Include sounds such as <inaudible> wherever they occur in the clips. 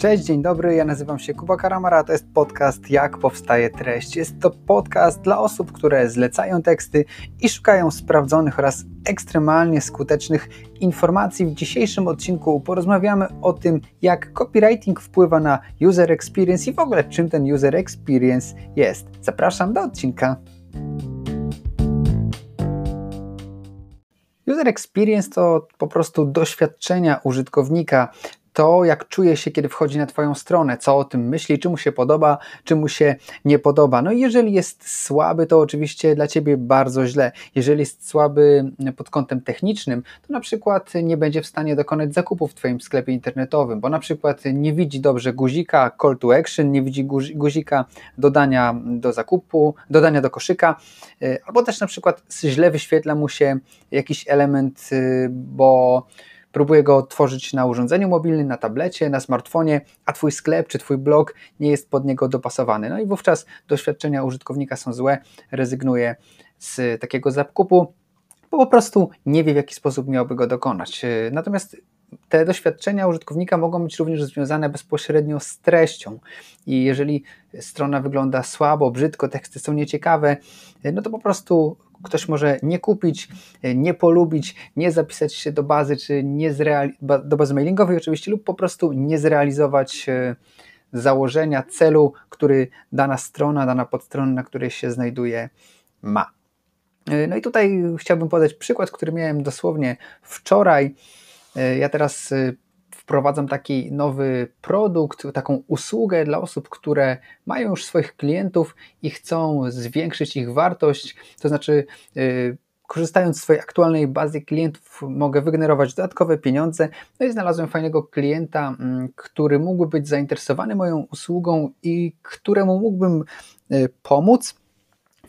Cześć, dzień dobry, ja nazywam się Kuba Karamara, to jest podcast Jak powstaje treść. Jest to podcast dla osób, które zlecają teksty i szukają sprawdzonych oraz ekstremalnie skutecznych informacji. W dzisiejszym odcinku porozmawiamy o tym, jak copywriting wpływa na user experience i w ogóle czym ten user experience jest. Zapraszam do odcinka. User experience to po prostu doświadczenia użytkownika, to, jak czuje się, kiedy wchodzi na Twoją stronę, co o tym myśli, czy mu się podoba, czy mu się nie podoba. No i jeżeli jest słaby, to oczywiście dla Ciebie bardzo źle. Jeżeli jest słaby pod kątem technicznym, to na przykład nie będzie w stanie dokonać zakupu w Twoim sklepie internetowym, bo na przykład nie widzi dobrze guzika call to action, nie widzi guzika dodania do zakupu, dodania do koszyka, y, albo też na przykład źle wyświetla mu się jakiś element, y, bo próbuje go tworzyć na urządzeniu mobilnym, na tablecie, na smartfonie, a Twój sklep czy Twój blog nie jest pod niego dopasowany. No i wówczas doświadczenia użytkownika są złe, rezygnuje z takiego zakupu, bo po prostu nie wie, w jaki sposób miałby go dokonać. Natomiast te doświadczenia użytkownika mogą być również związane bezpośrednio z treścią. I jeżeli strona wygląda słabo, brzydko, teksty są nieciekawe, no to po prostu ktoś może nie kupić, nie polubić, nie zapisać się do bazy, czy nie zreali- do bazy mailingowej oczywiście, lub po prostu nie zrealizować e, założenia, celu, który dana strona, dana podstrona, na której się znajduje, ma. E, no i tutaj chciałbym podać przykład, który miałem dosłownie wczoraj. E, ja teraz wprowadzam taki nowy produkt, taką usługę dla osób, które mają już swoich klientów i chcą zwiększyć ich wartość, to znaczy yy, korzystając z swojej aktualnej bazy klientów mogę wygenerować dodatkowe pieniądze. No i znalazłem fajnego klienta, mm, który mógłby być zainteresowany moją usługą i któremu mógłbym y, pomóc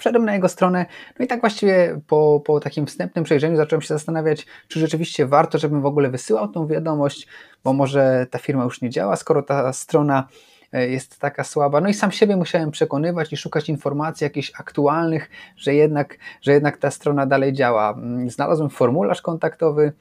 wszedłem na jego stronę, no i tak właściwie po, po takim wstępnym przejrzeniu zacząłem się zastanawiać, czy rzeczywiście warto, żebym w ogóle wysyłał tą wiadomość, bo może ta firma już nie działa, skoro ta strona e, jest taka słaba. No i sam siebie musiałem przekonywać i szukać informacji jakichś aktualnych, że jednak, że jednak ta strona dalej działa. Mm, znalazłem formularz kontaktowy,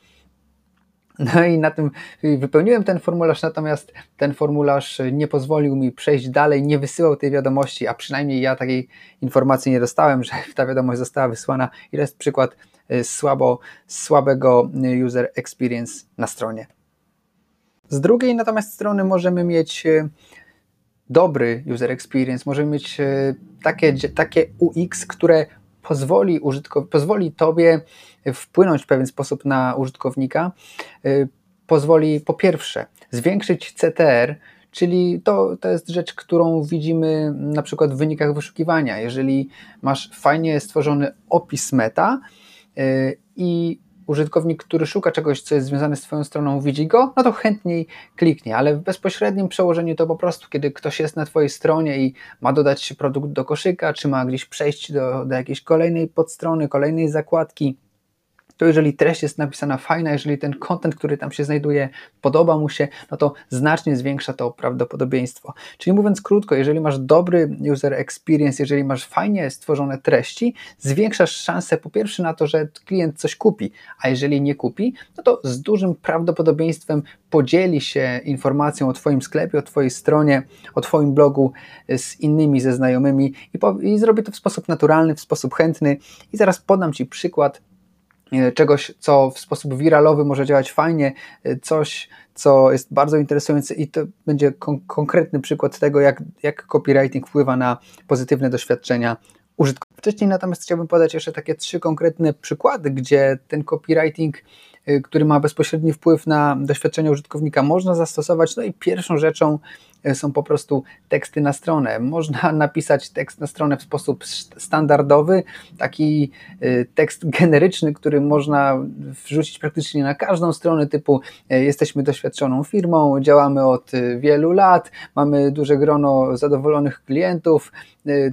no i na tym wypełniłem ten formularz, natomiast ten formularz nie pozwolił mi przejść dalej, nie wysyłał tej wiadomości, a przynajmniej ja takiej informacji nie dostałem, <laughs> że ta wiadomość została wysłana. I to jest przykład y, słabo, słabego user experience na stronie. Z drugiej natomiast strony możemy mieć y, dobry user experience, możemy mieć y, takie, takie UX, które pozwoli, użytkow- pozwoli Tobie wpłynąć w pewien sposób na użytkownika, y, pozwoli po pierwsze zwiększyć CTR, czyli to, to jest rzecz, którą widzimy na przykład w wynikach wyszukiwania. Jeżeli masz fajnie stworzony opis meta y, i użytkownik, który szuka czegoś, co jest związane z Twoją stroną, widzi go, no to chętniej kliknie, ale w bezpośrednim przełożeniu to po prostu, kiedy ktoś jest na Twojej stronie i ma dodać produkt do koszyka, czy ma gdzieś przejść do, do jakiejś kolejnej podstrony, kolejnej zakładki, to jeżeli treść jest napisana fajna, jeżeli ten content, który tam się znajduje, podoba mu się, no to znacznie zwiększa to prawdopodobieństwo. Czyli mówiąc krótko, jeżeli masz dobry user experience, jeżeli masz fajnie stworzone treści, zwiększasz szansę po pierwsze na to, że klient coś kupi, a jeżeli nie kupi, no to z dużym prawdopodobieństwem podzieli się informacją o Twoim sklepie, o Twojej stronie, o Twoim blogu z innymi, ze znajomymi i, po, i zrobi to w sposób naturalny, w sposób chętny. I zaraz podam Ci przykład czegoś, co w sposób wiralowy może działać fajnie, e, coś, co jest bardzo interesujące i to będzie kon konkretny przykład tego, jak, jak copywriting wpływa na pozytywne doświadczenia użytkowników. Wcześniej natomiast chciałbym podać jeszcze takie trzy konkretne przykłady, gdzie ten copywriting Y, który ma bezpośredni wpływ na doświadczenie użytkownika, można zastosować. No i pierwszą rzeczą są po prostu teksty na stronę. Można <laughs> napisać tekst na stronę w sposób standardowy, taki y, tekst generyczny, który można wrzucić praktycznie na każdą stronę, typu jesteśmy doświadczoną firmą, działamy od wielu lat, mamy duże grono zadowolonych klientów,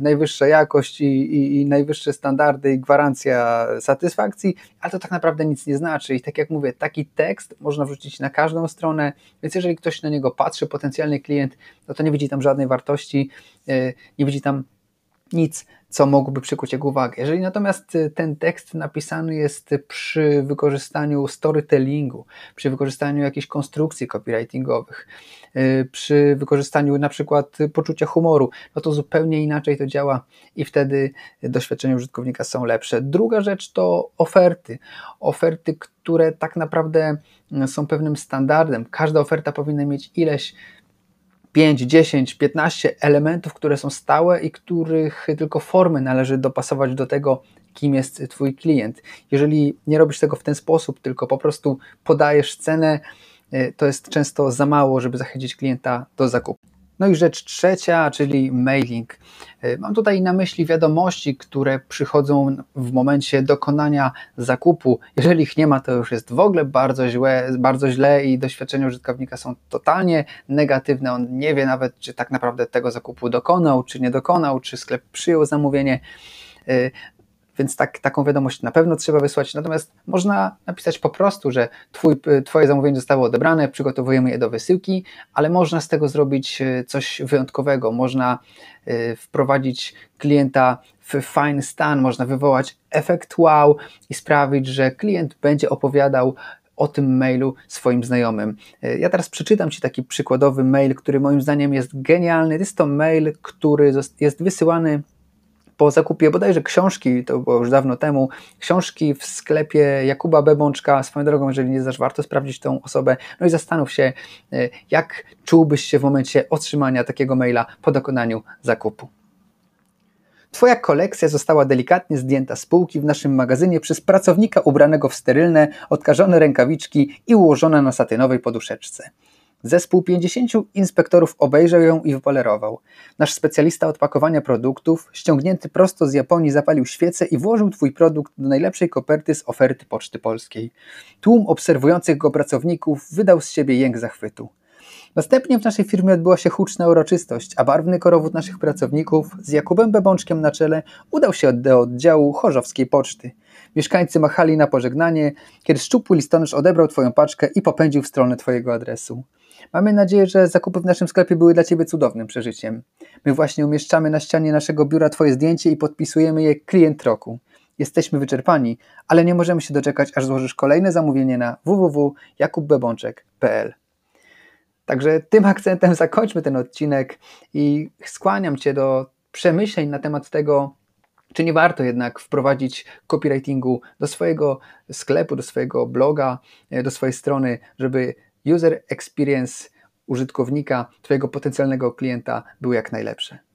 najwyższa jakość i, i, i najwyższe standardy i gwarancja satysfakcji, ale to tak naprawdę nic nie znaczy. I tak jak mówię, taki tekst można wrzucić na każdą stronę, więc jeżeli ktoś na niego patrzy, potencjalny klient, no to nie widzi tam żadnej wartości, e, nie widzi tam nic, co mogłoby przykuć jego uwagę. Jeżeli natomiast y, ten tekst napisany jest przy wykorzystaniu storytellingu, przy wykorzystaniu jakichś konstrukcji copywritingowych, y, przy wykorzystaniu na przykład poczucia humoru, no to zupełnie inaczej to działa i wtedy doświadczenia użytkownika są lepsze. Druga rzecz to oferty. Oferty, które tak naprawdę y, są pewnym standardem. Każda oferta powinna mieć ileś 5, 10, 15 elementów, które są stałe i których tylko formy należy dopasować do tego, kim jest Twój klient. Jeżeli nie robisz tego w ten sposób, tylko po prostu podajesz cenę, y, to jest często za mało, żeby zachęcić klienta do zakupu. No i rzecz trzecia, czyli mailing. Y, mam tutaj na myśli wiadomości, które przychodzą w momencie dokonania zakupu. Jeżeli ich nie ma, to już jest w ogóle bardzo źle, bardzo źle i doświadczenia użytkownika są totalnie negatywne. On nie wie nawet, czy tak naprawdę tego zakupu dokonał, czy nie dokonał, czy sklep przyjął zamówienie. Więc tak, taką wiadomość na pewno trzeba wysłać. Natomiast można napisać po prostu, że twój, Twoje zamówienie zostało odebrane, przygotowujemy je do wysyłki, ale można z tego zrobić e, coś wyjątkowego. Można e, wprowadzić klienta w fajny stan, można wywołać efekt wow i sprawić, że klient będzie opowiadał o tym mailu swoim znajomym. E, ja teraz przeczytam Ci taki przykładowy mail, który moim zdaniem jest genialny. Jest to mail, który jest wysyłany po zakupie bodajże książki, to było już dawno temu, książki w sklepie Jakuba Bebączka, swoją drogą, jeżeli nie znasz, warto sprawdzić tą osobę, no i zastanów się, e, jak czułbyś się w momencie otrzymania takiego maila po dokonaniu zakupu. Twoja kolekcja została delikatnie zdjęta z półki w naszym magazynie przez pracownika ubranego w sterylne, odkażone rękawiczki i ułożona na satynowej poduszeczce. Zespół 50 inspektorów obejrzał ją i wypolerował. Nasz specjalista od pakowania produktów, ściągnięty prosto z Japonii, zapalił świecę i włożył Twój produkt do najlepszej koperty z oferty Poczty Polskiej. Tłum obserwujących go pracowników wydał z siebie jęk zachwytu. Następnie w naszej firmie odbyła się huczna uroczystość, a barwny korowód naszych pracowników z Jakubem Bebączkiem na czele udał się do oddziału Chorzowskiej Poczty. Mieszkańcy machali na pożegnanie, kiedy szczupły listonosz odebrał Twoją paczkę i popędził w stronę Twojego adresu. Mamy nadzieję, że zakupy w naszym sklepie były dla Ciebie cudownym przeżyciem. My właśnie umieszczamy na ścianie naszego biura Twoje zdjęcie i podpisujemy je klient roku. Jesteśmy wyczerpani, ale nie możemy się doczekać, aż złożysz kolejne zamówienie na www.jakubbebączek.pl. Także tym akcentem zakończmy ten odcinek i skłaniam Cię do przemyśleń na temat tego, czy nie warto jednak wprowadzić copywritingu do swojego sklepu, do swojego bloga, do swojej strony, żeby user experience użytkownika, Twojego potencjalnego klienta był jak najlepszy.